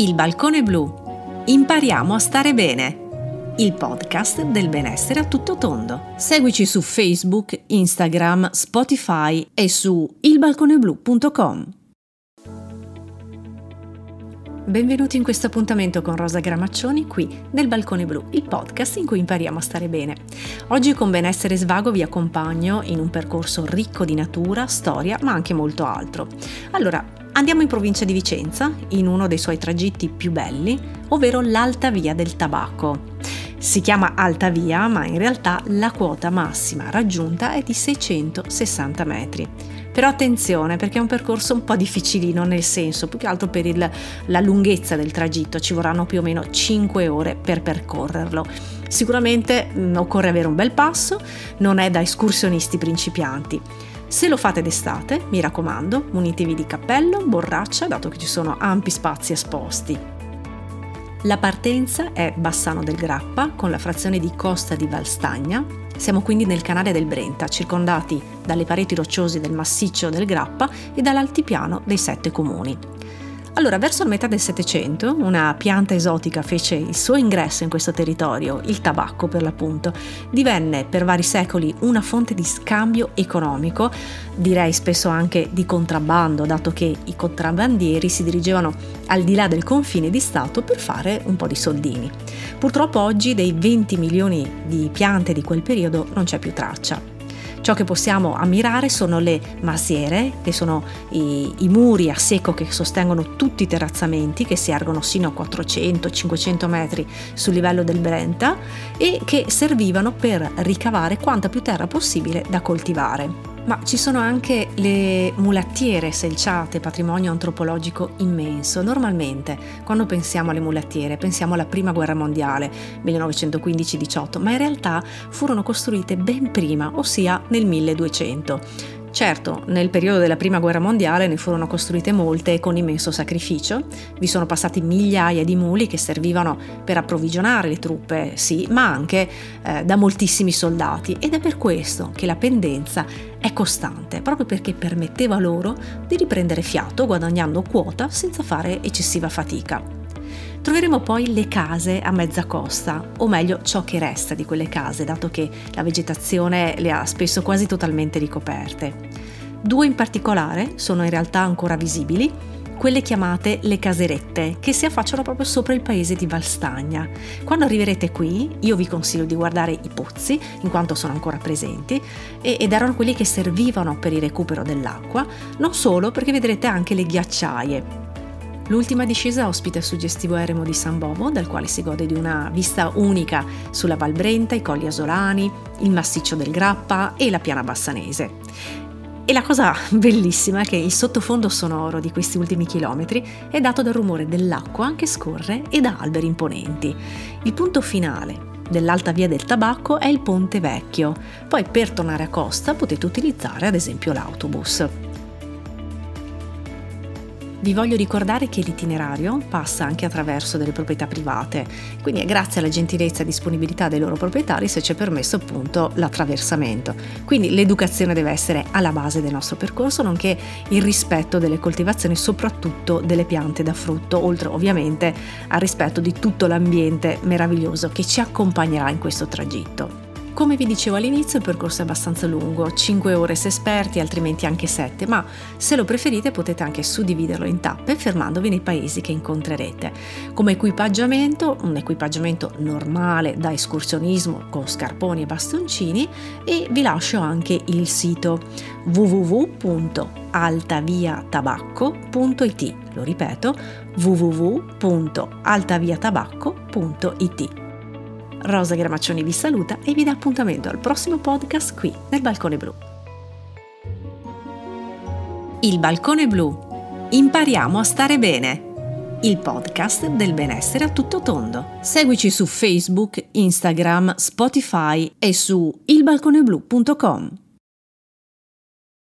Il balcone blu. Impariamo a stare bene. Il podcast del benessere a tutto tondo. Seguici su Facebook, Instagram, Spotify e su ilbalconeblu.com. Benvenuti in questo appuntamento con Rosa Gramaccioni qui nel Balcone Blu, il podcast in cui impariamo a stare bene. Oggi con Benessere Svago vi accompagno in un percorso ricco di natura, storia, ma anche molto altro. Allora, andiamo in provincia di Vicenza, in uno dei suoi tragitti più belli, ovvero l'Alta Via del Tabacco. Si chiama Alta Via, ma in realtà la quota massima raggiunta è di 660 metri. Però attenzione perché è un percorso un po' difficilino nel senso, più che altro per il, la lunghezza del tragitto, ci vorranno più o meno 5 ore per percorrerlo. Sicuramente mh, mm, occorre avere un bel passo, non è da escursionisti principianti. Se lo fate d'estate, mi raccomando, munitevi di cappello, borraccia, dato che ci sono ampi spazi esposti. La partenza è Bassano del Grappa con la frazione di Costa di Valstagna siamo quindi nel canale del Brenta, circondati dalle pareti rocciose del massiccio del Grappa e dall'altipiano dei sette comuni. Allora, verso la metà del Settecento, una pianta esotica fece il suo ingresso in questo territorio, il tabacco per l'appunto. Divenne per vari secoli una fonte di scambio economico, direi spesso anche di contrabbando, dato che i contrabbandieri si dirigevano al di là del confine di Stato per fare un po' di soldini. Purtroppo oggi dei 20 milioni di piante di quel periodo non c'è più traccia. Ciò che possiamo ammirare sono le masiere, che sono i, i muri a secco che sostengono tutti i terrazzamenti, che si ergono sino a 400-500 metri sul livello del Brenta e che servivano per ricavare quanta più terra possibile da coltivare ma ci sono anche le mulattiere selciate, patrimonio antropologico immenso. Normalmente, quando pensiamo alle mulattiere, pensiamo alla Prima Guerra Mondiale, 1915-18, ma in realtà furono costruite ben prima, ossia nel 1200. Certo, nel periodo della Prima Guerra Mondiale ne furono costruite molte con immenso sacrificio, vi sono passati migliaia di muli che servivano per approvvigionare le truppe, sì, ma anche eh, da moltissimi soldati ed è per questo che la pendenza è costante, proprio perché permetteva loro di riprendere fiato guadagnando quota senza fare eccessiva fatica. Troveremo poi le case a mezza costa, o meglio ciò che resta di quelle case, dato che la vegetazione le ha spesso quasi totalmente ricoperte. Due in particolare sono in realtà ancora visibili, quelle chiamate le caserette, che si affacciano proprio sopra il paese di Valstagna. Quando arriverete qui, io vi consiglio di guardare i pozzi, in quanto sono ancora presenti, ed erano quelli che servivano per il recupero dell'acqua, non solo perché vedrete anche le ghiacciaie, L'ultima discesa ospita il suggestivo eremo di San Bovo, dal quale si gode di una vista unica sulla Val Brenta, i colli asolani, il massiccio del Grappa e la piana bassanese. E la cosa bellissima è che il sottofondo sonoro di questi ultimi chilometri è dato dal rumore dell'acqua che scorre e da alberi imponenti. Il punto finale dell'alta via del tabacco è il Ponte Vecchio. Poi per tornare a costa potete utilizzare ad esempio l'autobus. Vi voglio ricordare che l'itinerario passa anche attraverso delle proprietà private, quindi è grazie alla gentilezza e disponibilità dei loro proprietari se ci è permesso appunto l'attraversamento. Quindi l'educazione deve essere alla base del nostro percorso, nonché il rispetto delle coltivazioni, soprattutto delle piante da frutto, oltre ovviamente al rispetto di tutto l'ambiente meraviglioso che ci accompagnerà in questo tragitto. Come vi dicevo all'inizio il percorso è abbastanza lungo, 5 ore se esperti, altrimenti anche 7, ma se lo preferite potete anche suddividerlo in tappe fermandovi nei paesi che incontrerete. Come equipaggiamento, un equipaggiamento normale da escursionismo con scarponi e bastoncini e vi lascio anche il sito www.altaviatabacco.it. Lo ripeto, www.altaviatabacco.it. Rosa Gramaccioni vi saluta e vi dà appuntamento al prossimo podcast qui nel Balcone Blu. Il Balcone Blu. Impariamo a stare bene. Il podcast del benessere a tutto tondo. Seguici su Facebook, Instagram, Spotify e su ilbalconeblu.com.